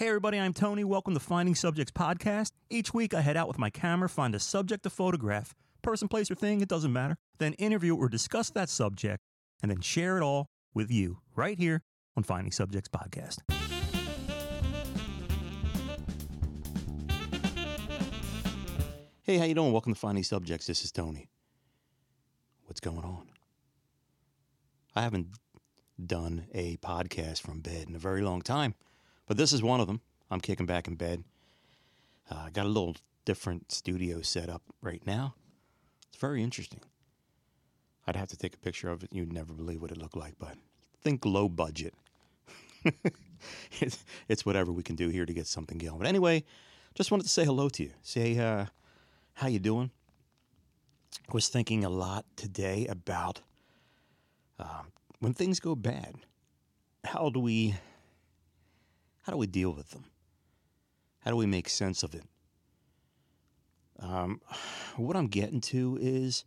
Hey, everybody, I'm Tony. Welcome to Finding Subjects Podcast. Each week, I head out with my camera, find a subject to photograph, person, place, or thing, it doesn't matter, then interview or discuss that subject, and then share it all with you right here on Finding Subjects Podcast. Hey, how you doing? Welcome to Finding Subjects. This is Tony. What's going on? I haven't done a podcast from bed in a very long time, but this is one of them. I'm kicking back in bed. Uh, I got a little different studio set up right now. It's very interesting. I'd have to take a picture of it. You'd never believe what it looked like, but think low budget. it's, it's whatever we can do here to get something going. But anyway, just wanted to say hello to you. Say uh, how you doing. I was thinking a lot today about um, when things go bad. How do we how do we deal with them? How do we make sense of it? Um, what I'm getting to is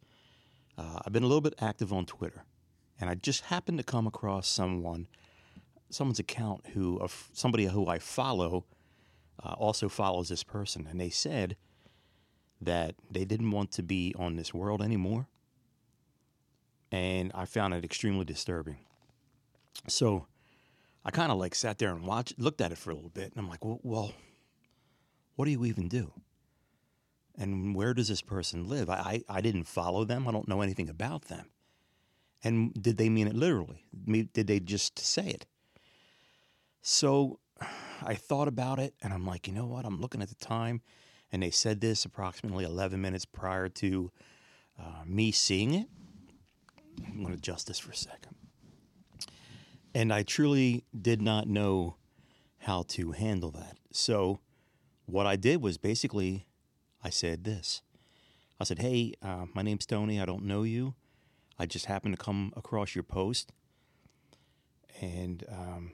uh, I've been a little bit active on Twitter, and I just happened to come across someone, someone's account who, uh, somebody who I follow, uh, also follows this person, and they said that they didn't want to be on this world anymore, and I found it extremely disturbing. So I kind of like sat there and watched, looked at it for a little bit, and I'm like, well, well what do you even do? And where does this person live? I, I, I didn't follow them. I don't know anything about them. And did they mean it literally? Did they just say it? So I thought about it and I'm like, you know what? I'm looking at the time and they said this approximately 11 minutes prior to uh, me seeing it. I'm going to adjust this for a second. And I truly did not know how to handle that. So what I did was basically I said this. I said, Hey, uh, my name's Tony. I don't know you. I just happened to come across your post and um,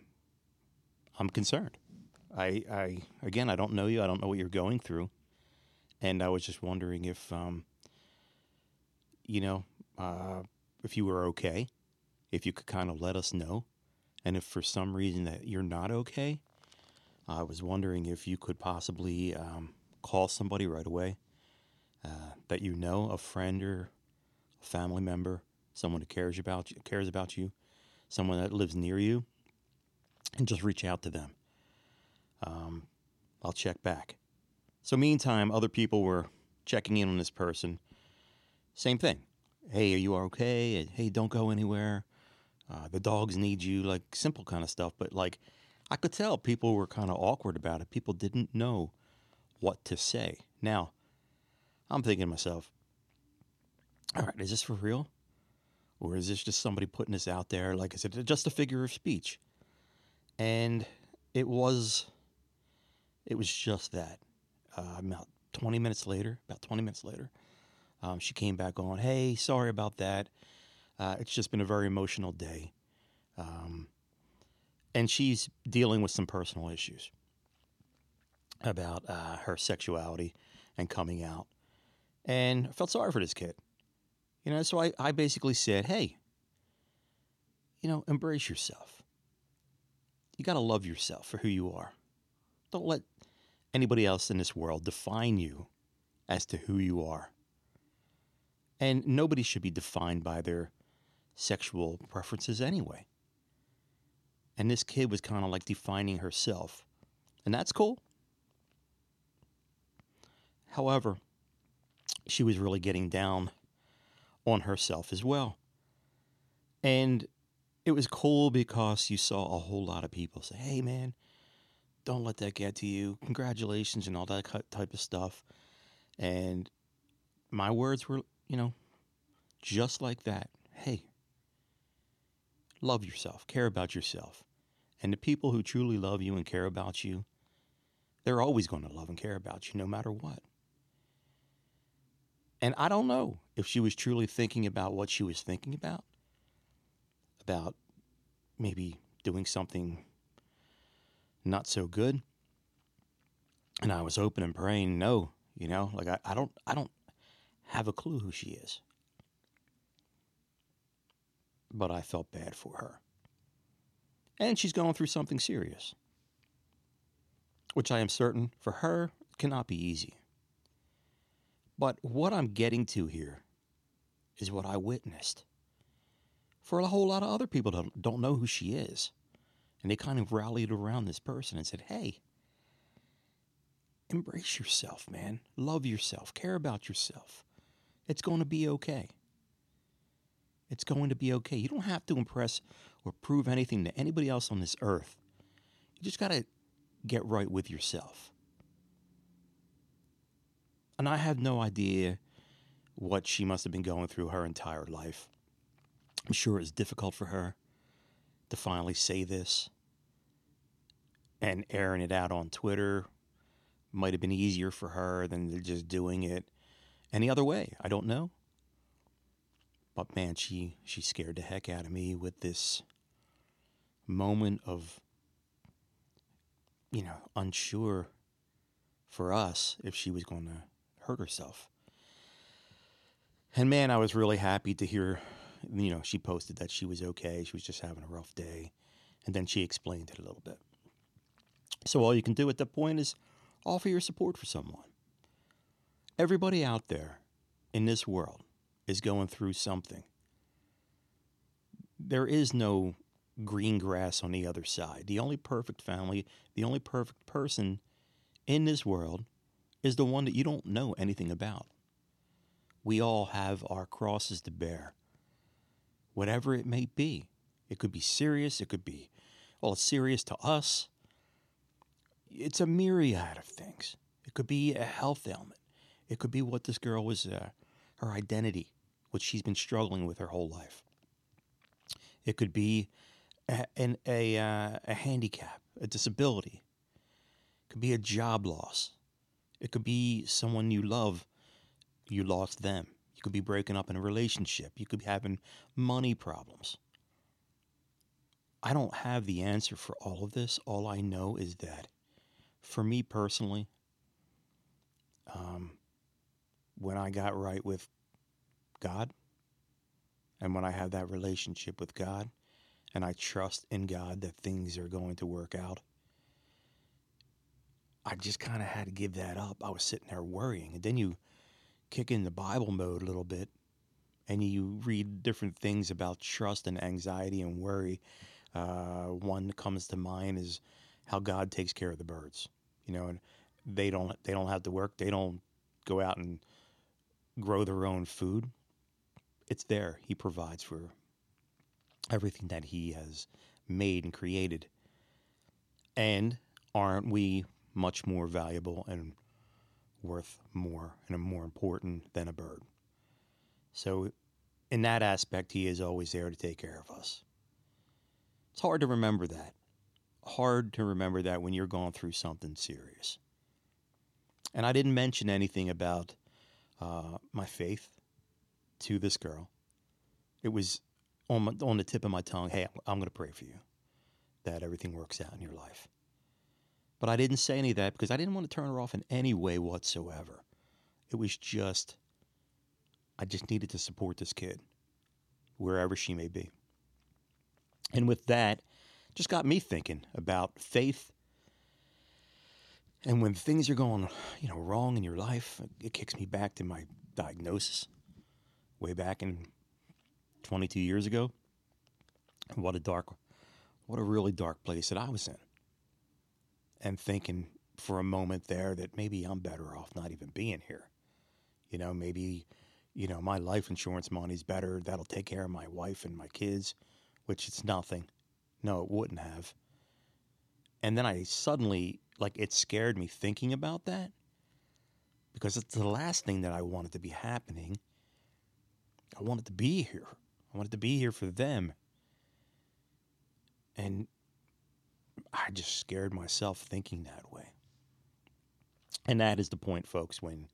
I'm concerned. I, I, again, I don't know you. I don't know what you're going through. And I was just wondering if, um, you know, uh, if you were okay, if you could kind of let us know. And if for some reason that you're not okay, I was wondering if you could possibly um, call somebody right away uh, that you know, a friend or a family member, someone who cares about you, cares about you, someone that lives near you, and just reach out to them. Um, I'll check back. So, meantime, other people were checking in on this person. Same thing. Hey, are you okay? Hey, don't go anywhere. Uh, the dogs need you. Like simple kind of stuff. But like, I could tell people were kind of awkward about it. People didn't know what to say. Now, I'm thinking to myself, all right, is this for real? Or is this just somebody putting this out there? Like I said, just a figure of speech. And it was, it was just that. Uh, about 20 minutes later, about 20 minutes later, um, she came back on, hey, sorry about that. Uh, it's just been a very emotional day. Um, and she's dealing with some personal issues about uh, her sexuality and coming out. And I felt sorry for this kid. You know, so I, I basically said, hey, you know, embrace yourself. You got to love yourself for who you are. Don't let anybody else in this world define you as to who you are. And nobody should be defined by their sexual preferences anyway. And this kid was kind of like defining herself. And that's cool. However, she was really getting down on herself as well. And it was cool because you saw a whole lot of people say, hey, man, don't let that get to you. Congratulations and all that type of stuff. And my words were, you know, just like that. Hey, love yourself, care about yourself. And the people who truly love you and care about you, they're always going to love and care about you no matter what. And I don't know if she was truly thinking about what she was thinking about, about maybe doing something not so good. And I was hoping and praying, no, you know, like I, I don't I don't have a clue who she is. But I felt bad for her. And she's going through something serious. which I am certain for her cannot be easy. But what I'm getting to here is what I witnessed. For a whole lot of other people don't, don't know who she is. And they kind of rallied around this person and said, hey, embrace yourself, man. Love yourself. Care about yourself. It's going to be okay. It's going to be okay. You don't have to impress or prove anything to anybody else on this earth. You just got to get right with yourself. And I have no idea what she must have been going through her entire life. I'm sure it's difficult for her to finally say this. And airing it out on Twitter might have been easier for her than just doing it any other way. I don't know. But man, she she scared the heck out of me with this moment of you know, unsure for us if she was going to hurt herself. And man, I was really happy to hear, you know, she posted that she was okay. She was just having a rough day. And then she explained it a little bit. So all you can do at that point is offer your support for someone. Everybody out there in this world is going through something. There is no green grass on the other side. The only perfect family, the only perfect person in this world is the one that you don't know anything about. We all have our crosses to bear, whatever it may be. It could be serious, it could be, well, it's serious to us. It's a myriad of things. It could be a health ailment. It could be what this girl was, uh, her identity, which she's been struggling with her whole life. It could be a, a, a, uh, a handicap, a disability. It could be a job loss. It could be someone you love, you lost them. You could be breaking up in a relationship. You could be having money problems. I don't have the answer for all of this. All I know is that for me personally, um, when I got right with God and when I have that relationship with God and I trust in God that things are going to work out, I just kind of had to give that up. I was sitting there worrying. And then you kick in the Bible mode a little bit and you read different things about trust and anxiety and worry. Uh, one that comes to mind is how God takes care of the birds. You know, and they don't they don't have to work. They don't go out and grow their own food. It's there. He provides for everything that he has made and created. And aren't we much more valuable and worth more and more important than a bird. So, in that aspect, he is always there to take care of us. It's hard to remember that. Hard to remember that when you're going through something serious. And I didn't mention anything about uh, my faith to this girl. It was on, my, on the tip of my tongue hey, I'm going to pray for you that everything works out in your life. But I didn't say any of that because I didn't want to turn her off in any way whatsoever. It was just, I just needed to support this kid, wherever she may be. And with that, just got me thinking about faith. And when things are going, you know, wrong in your life, it kicks me back to my diagnosis way back in 22 years ago. What a dark, what a really dark place that I was in and thinking for a moment there that maybe I'm better off not even being here. You know, maybe, you know, my life insurance money's better. That'll take care of my wife and my kids, which it's nothing. No, it wouldn't have. And then I suddenly, like, it scared me thinking about that because it's the last thing that I wanted to be happening. I wanted to be here. I wanted to be here for them. And I just scared myself thinking that way. And that is the point, folks, when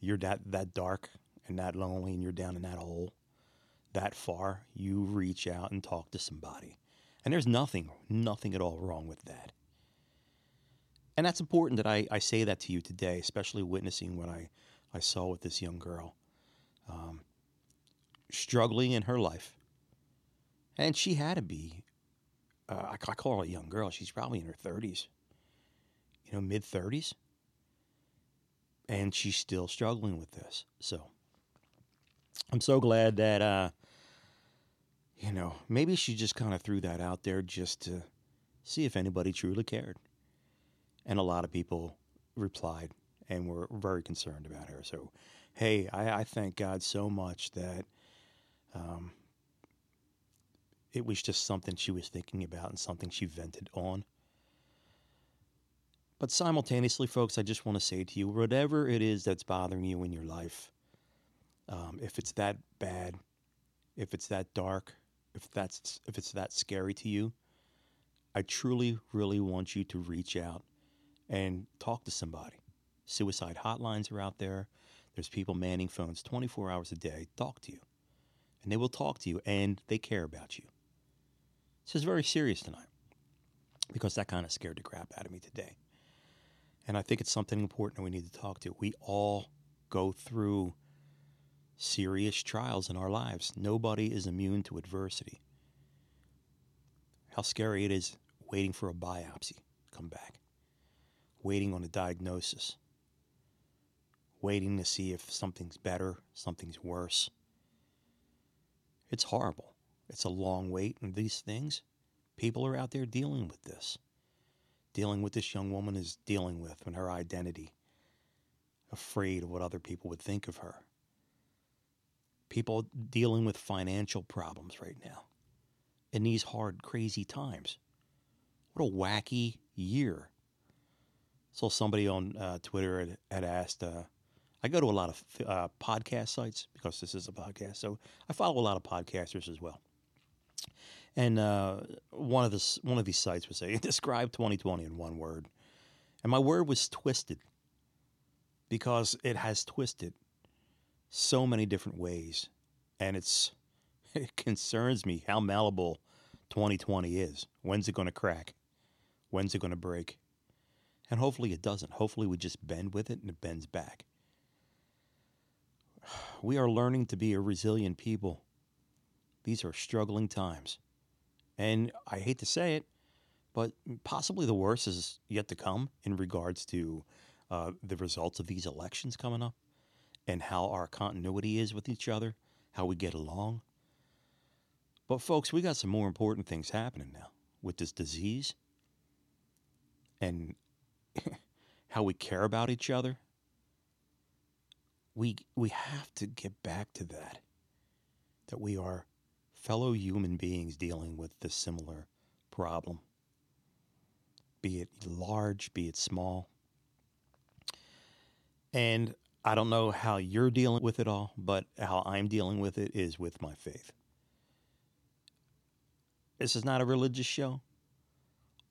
you're that, that dark and that lonely and you're down in that hole that far, you reach out and talk to somebody. And there's nothing, nothing at all wrong with that. And that's important that I, I say that to you today, especially witnessing what I, I saw with this young girl. Um, struggling in her life. And she had to be uh, I, call her a young girl. She's probably in her 30s. You you know, mid 30s. And she's still struggling with this. So I'm so glad that, uh, you know, maybe she just kind of threw that out there just to see if anybody truly cared. And a lot of people replied and were very concerned about her. So, hey, I, I thank God so much that um, it was just something she was thinking about and something she vented on. But simultaneously, folks, I just want to say to you whatever it is that's bothering you in your life, um, if it's that bad, if it's that dark, if that's if it's that scary to you, I truly, really want you to reach out and talk to somebody. Suicide hotlines are out there. There's people manning phones 24 hours a day. Talk to you. And they will talk to you and they care about you. This is very serious tonight because that kind of scared the crap out of me today. And I think it's something important that we need to talk to. We all go through serious trials in our lives. Nobody is immune to adversity. How scary it is waiting for a biopsy to come back, waiting on a diagnosis, waiting to see if something's better, something's worse. It's horrible. It's a long wait, and these things, people are out there dealing with this. Dealing with this young woman is dealing with and her identity, afraid of what other people would think of her. People dealing with financial problems right now in these hard, crazy times. What a wacky year. So somebody on uh, Twitter had, had asked. Uh, I go to a lot of uh, podcast sites because this is a podcast, so I follow a lot of podcasters as well. And uh, one of this one of these sites was saying describe 2020 in one word, and my word was twisted because it has twisted so many different ways, and it's it concerns me how malleable 2020 is. When's it going to crack? When's it going to break? And hopefully it doesn't. Hopefully we just bend with it and it bends back. We are learning to be a resilient people. These are struggling times. And I hate to say it, but possibly the worst is yet to come in regards to uh, the results of these elections coming up and how our continuity is with each other, how we get along. But, folks, we got some more important things happening now with this disease and how we care about each other. We, we have to get back to that, that we are fellow human beings dealing with this similar problem, be it large, be it small. And I don't know how you're dealing with it all, but how I'm dealing with it is with my faith. This is not a religious show.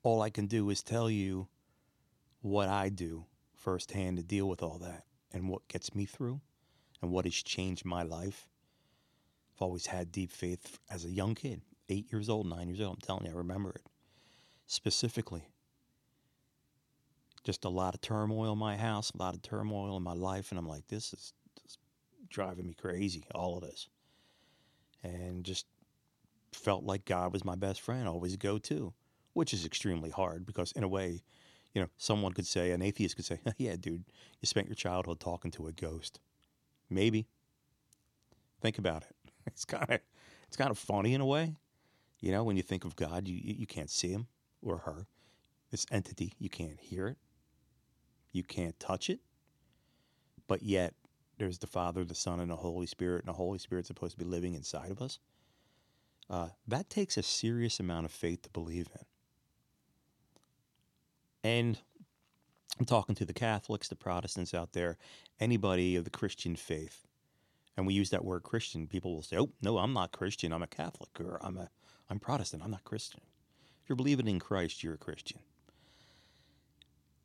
All I can do is tell you what I do firsthand to deal with all that and what gets me through and what has changed my life. I've always had deep faith as a young kid, eight years old, nine years old. I'm telling you, I remember it specifically. Just a lot of turmoil in my house, a lot of turmoil in my life, and I'm like, this is driving me crazy, all of this. And just felt like God was my best friend, always go to, which is extremely hard because, in a way, you know, someone could say, an atheist could say, yeah, dude, you spent your childhood talking to a ghost. Maybe. Think about it. It's kind of it's kind of funny in a way. You know, when you think of God, you you can't see him or her. This entity, you can't hear it. You can't touch it. But yet there's the Father, the Son, and the Holy Spirit, and the Holy Spirit's supposed to be living inside of us. Uh, that takes a serious amount of faith to believe in. And I'm talking to the Catholics, the Protestants out there, anybody of the Christian faith. And we use that word Christian, people will say, "Oh, no, I'm not Christian. I'm a Catholic or I'm a I'm Protestant. I'm not Christian." If you're believing in Christ, you're a Christian.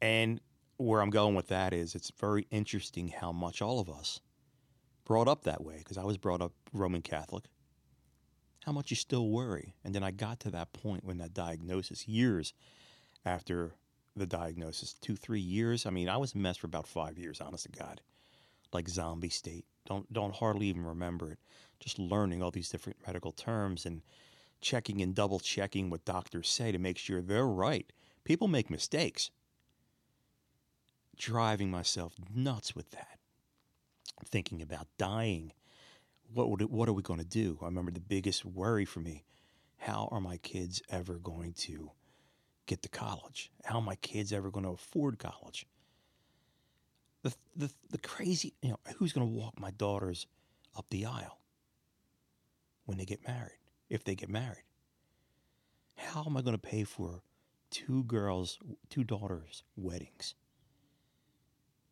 And where I'm going with that is it's very interesting how much all of us brought up that way because I was brought up Roman Catholic how much you still worry. And then I got to that point when that diagnosis, years after the diagnosis, two, three years. I mean, I was a mess for about five years, honest to God. Like zombie state. Don't don't hardly even remember it. Just learning all these different medical terms and checking and double checking what doctors say to make sure they're right. People make mistakes. driving myself nuts with that. Thinking about dying. What would what are we going to do? I remember the biggest worry for me: how are my kids ever going to get to college? How are my kids ever going to afford college? The the the crazy, you know, who's going to walk my daughters up the aisle when they get married? If they get married, how am I going to pay for two girls, two daughters' weddings?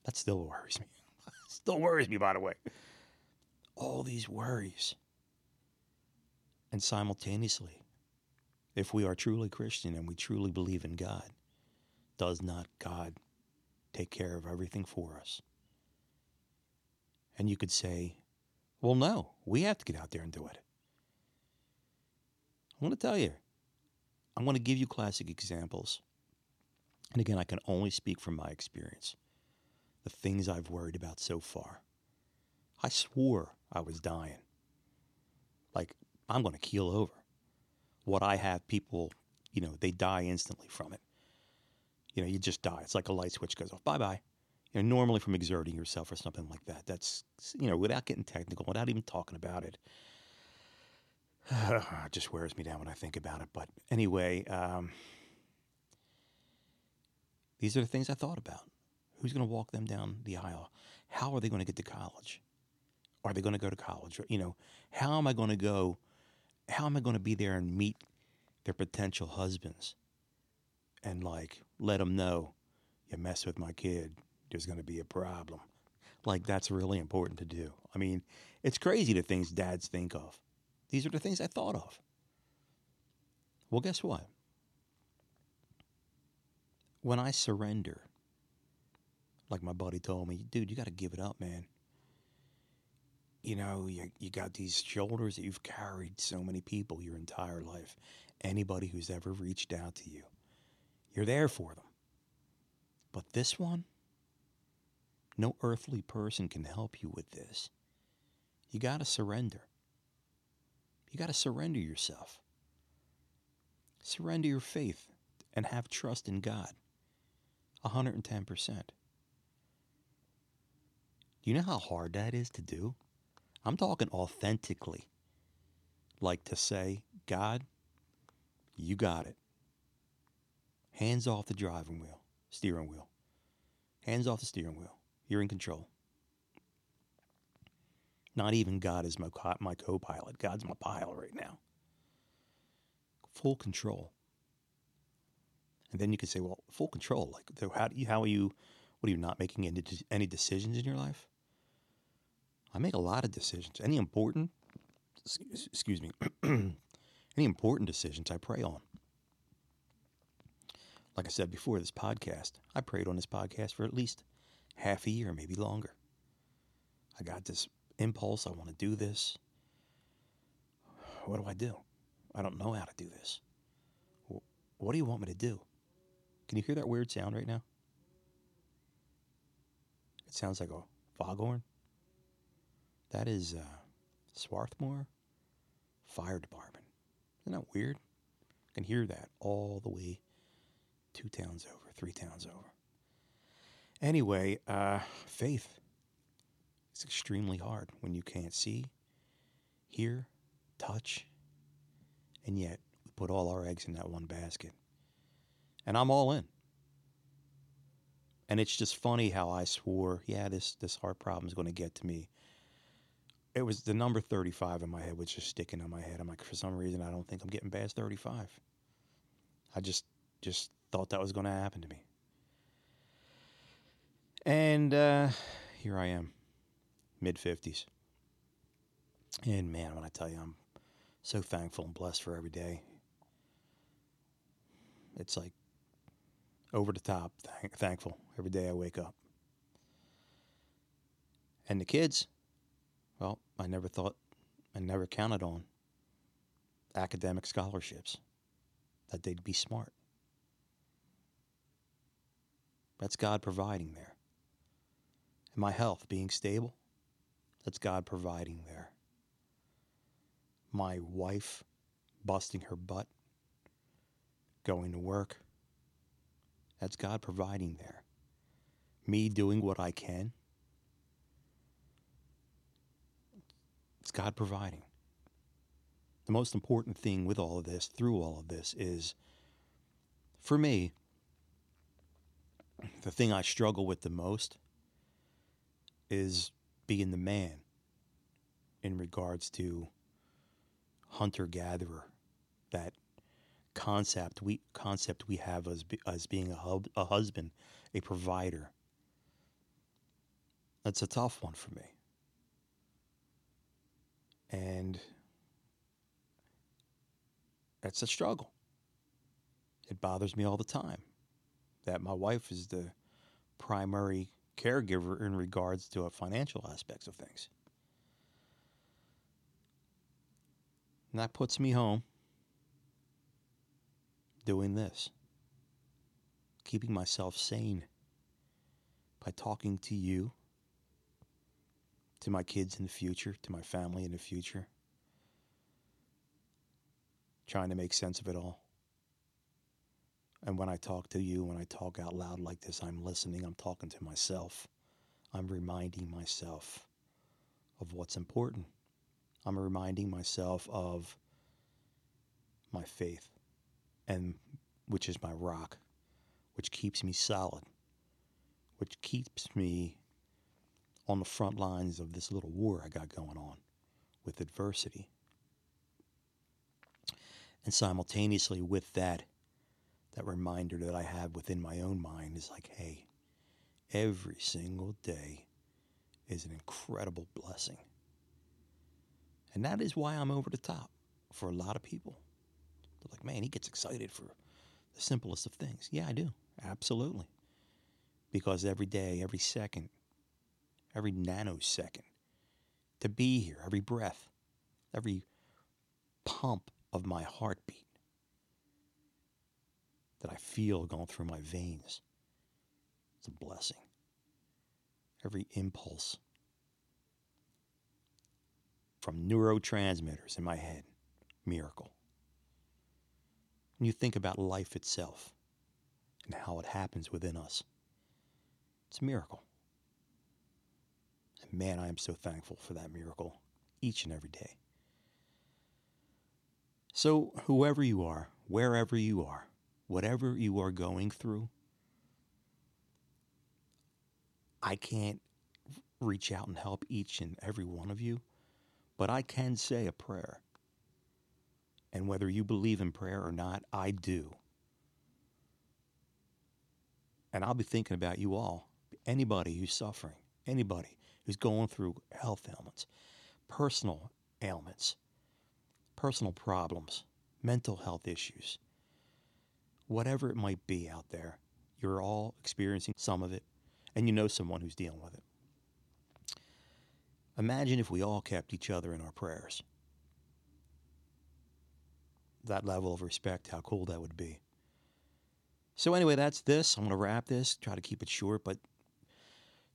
That still worries me. still worries me, by the way. All these worries. And simultaneously, if we are truly Christian and we truly believe in God, does not God take care of everything for us? And you could say, well, no, we have to get out there and do it. I want to tell you, I want to give you classic examples. And again, I can only speak from my experience the things I've worried about so far. I swore I was dying. Like, I'm going to keel over. What I have, people, you know, they die instantly from it. You know, you just die. It's like a light switch goes off. Bye bye. You know, normally from exerting yourself or something like that. That's, you know, without getting technical, without even talking about it. it just wears me down when I think about it. But anyway, um, these are the things I thought about. Who's going to walk them down the aisle? How are they going to get to college? Are they going to go to college? You know, how am I going to go? How am I going to be there and meet their potential husbands and like let them know you mess with my kid, there's going to be a problem. Like that's really important to do. I mean, it's crazy the things dads think of. These are the things I thought of. Well, guess what? When I surrender, like my buddy told me, dude, you got to give it up, man. You know, you, you got these shoulders that you've carried so many people your entire life. Anybody who's ever reached out to you, you're there for them. But this one, no earthly person can help you with this. You got to surrender. You got to surrender yourself. Surrender your faith and have trust in God. 110%. Do you know how hard that is to do? I'm talking authentically. Like to say, God, you got it. Hands off the driving wheel, steering wheel. Hands off the steering wheel. You're in control. Not even God is my, co- my co pilot. God's my pilot right now. Full control. And then you can say, well, full control. Like, how, do you, how are you, what are you not making any, any decisions in your life? I make a lot of decisions. Any important, excuse me, any important decisions I pray on. Like I said before, this podcast, I prayed on this podcast for at least half a year, maybe longer. I got this impulse. I want to do this. What do I do? I don't know how to do this. What do you want me to do? Can you hear that weird sound right now? It sounds like a foghorn. That is uh, Swarthmore Fire Department. Isn't that weird? I can hear that all the way two towns over, three towns over. Anyway, uh, faith. It's extremely hard when you can't see, hear, touch, and yet we put all our eggs in that one basket. And I'm all in. And it's just funny how I swore, yeah, this, this heart problem is going to get to me. It was the number 35 in my head was just sticking in my head. I'm like, for some reason, I don't think I'm getting past 35. I just just thought that was going to happen to me. And uh, here I am mid 50s. And man, when I tell you, I'm so thankful and blessed for every day. It's like over the top thank- thankful every day I wake up. And the kids, I never thought, I never counted on academic scholarships, that they'd be smart. That's God providing there. And my health being stable, that's God providing there. My wife busting her butt, going to work. That's God providing there. me doing what I can. It's God providing. The most important thing with all of this, through all of this, is for me, the thing I struggle with the most is being the man in regards to hunter gatherer that concept we concept we have as as being a, hub, a husband a provider that's a tough one for me and that's a struggle it bothers me all the time that my wife is the primary caregiver in regards to financial aspects of things. And that puts me home doing this, keeping myself sane by talking to you, to my kids in the future, to my family in the future, trying to make sense of it all. And when I talk to you, when I talk out loud like this, I'm listening, I'm talking to myself. I'm reminding myself of what's important. I'm reminding myself of my faith, and which is my rock, which keeps me solid, which keeps me on the front lines of this little war I got going on with adversity. And simultaneously with that, that reminder that I have within my own mind is like, hey, every single day is an incredible blessing. And that is why I'm over the top for a lot of people. They're like, man, he gets excited for the simplest of things. Yeah, I do. Absolutely. Because every day, every second, every nanosecond, to be here, every breath, every pump of my heartbeat that I feel going through my veins. It's a blessing. Every impulse from neurotransmitters in my head, miracle. When you think about life itself and how it happens within us, it's a miracle. And man, I am so thankful for that miracle each and every day. So, whoever you are, wherever you are, whatever you are going through, I can't reach out and help each and every one of you, but I can say a prayer. And whether you believe in prayer or not, I do. And I'll be thinking about you all. Anybody who's suffering, anybody who's going through health ailments, personal ailments, personal problems, mental health issues, whatever it might be out there, you're all experiencing some of it, and you know someone who's dealing with it. Imagine if we all kept each other in our prayers. That level of respect, how cool that would be. So, anyway, that's this. I'm going to wrap this, try to keep it short, but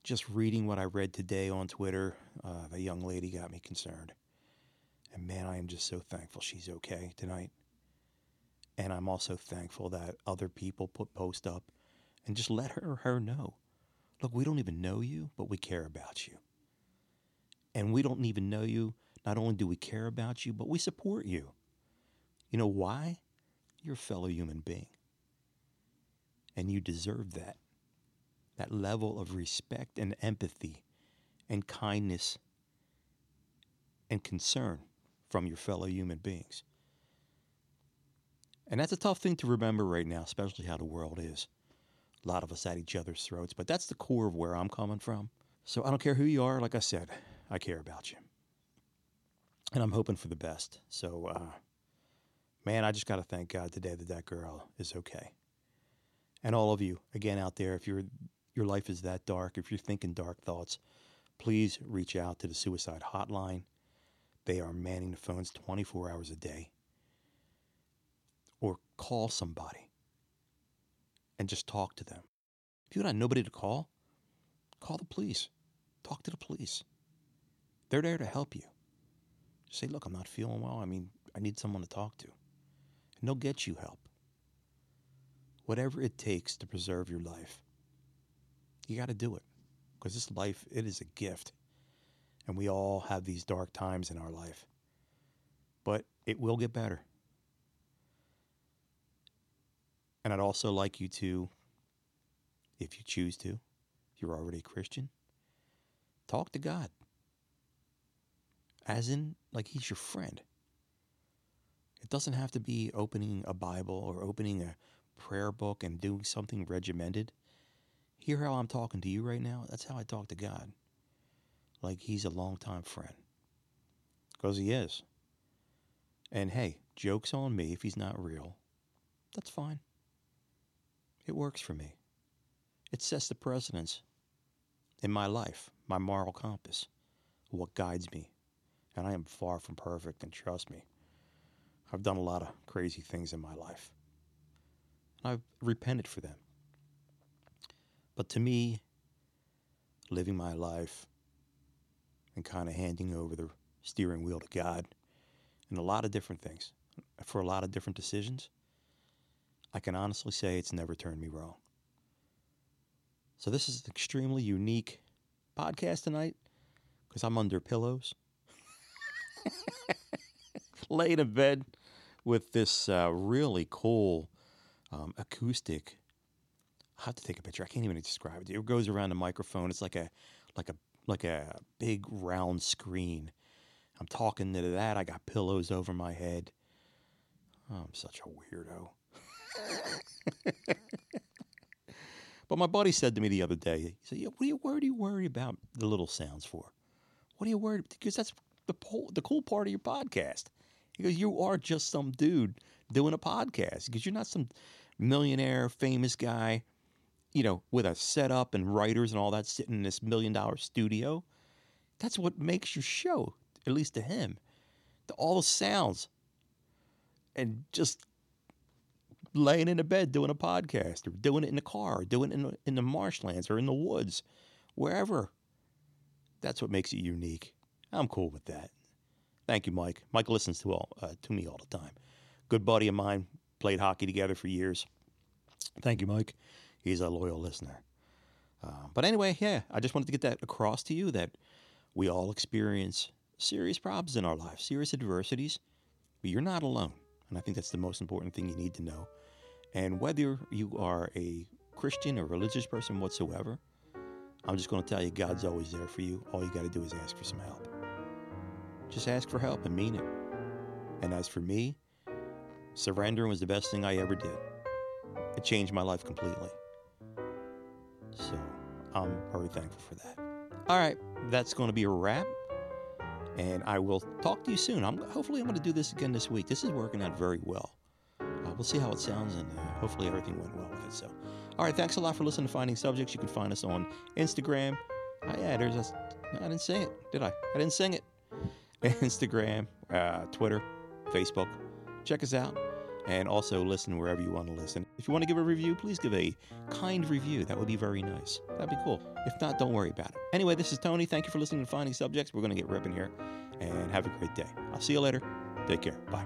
just reading what I read today on Twitter, uh, the young lady got me concerned. And man, I am just so thankful she's okay tonight. And I'm also thankful that other people put post up and just let her her know. Look, we don't even know you, but we care about you. And we don't even know you. Not only do we care about you, but we support you. You know why? You're a fellow human being. And you deserve that. That level of respect and empathy and kindness and concern from your fellow human beings. And that's a tough thing to remember right now, especially how the world is. A lot of us at each other's throats, but that's the core of where I'm coming from. So I don't care who you are, like I said, I care about you. And I'm hoping for the best. So, uh, man, I just got to thank God today that that girl is okay. And all of you, again, out there, if your your life is that dark, if you're thinking dark thoughts, please reach out to the suicide hotline. They are manning the phones 24 hours a day or call somebody and just talk to them. If you don't have nobody to call, call the police. Talk to the police. They're there to help you. Say, look, I'm not feeling well. I mean, I need someone to talk to. And they'll get you help. Whatever it takes to preserve your life, You got to do it because this life, it is a gift. And we all have these dark times in our life. But it will get better. And I'd also like you to, if you choose to, if you're already a Christian, talk to God. As in, like He's your friend. It doesn't have to be opening a Bible or opening a prayer book and doing something regimented. Hear how I'm talking to you right now? That's how I talk to God. Like He's a longtime friend. Because He is. And hey, joke's on me if He's not real. That's fine. It works for me. It sets the precedence in my life, my moral compass, what guides me. And I am far from perfect, and trust me, I've done a lot of crazy things in my life. And I've repented for them. But to me, living my life and kind of handing over the steering wheel to God in a lot of different things, for a lot of different decisions, I can honestly say it's never turned me wrong. So this is an extremely unique podcast tonight because I'm under pillows, laying in bed with this uh, really cool um, acoustic. Have to take a picture. I can't even describe it. It goes around the microphone. It's like a like a like a big round screen. I'm talking to that. I got pillows over my head. Oh, I'm such a weirdo. but my buddy said to me the other day, he said, yeah, what, are you, what are you worried about the little sounds for? What are you worried Because that's the, the cool part of your podcast. He goes, you are just some dude doing a podcast because you're not some millionaire, famous guy, you know, with a setup and writers and all that sitting in this million dollar studio. That's what makes your show, at least to him. The, all the sounds and just laying in a bed doing a podcast or doing it in the car or doing it in the, in the marshlands or in the woods, wherever. That's what makes it unique. I'm cool with that. Thank you, Mike. Mike listens to all uh, to me all the time. Good buddy of mine, played hockey together for years. Thank you, Mike. He's a loyal listener. Uh, but anyway, yeah, I just wanted to get that across to you that we all experience serious problems in our lives, serious adversities, but you're not alone. And I think that's the most important thing you need to know. And whether you are a Christian or religious person whatsoever, I'm just going to tell you God's always there for you. All you got to do is ask for some help. Just ask for help and mean it. And as for me, surrendering was the best thing I ever did. It changed my life completely. So I'm very thankful for that. All right, that's going to be a wrap. And I will talk to you soon. I'm, hopefully, I'm going to do this again this week. This is working out very well. Uh, we'll see how it sounds, and uh, hopefully, everything went well with it. So, all right, thanks a lot for listening to Finding Subjects. You can find us on Instagram. Oh, yeah, there's a. I didn't sing it, did I? I didn't sing it. Instagram, uh, Twitter, Facebook. Check us out and also listen wherever you want to listen. If you want to give a review, please give a kind review. That would be very nice. That'd be cool. If not, don't worry about it. Anyway, this is Tony. Thank you for listening to Finding Subjects. We're going to get ripping here and have a great day. I'll see you later. Take care. Bye.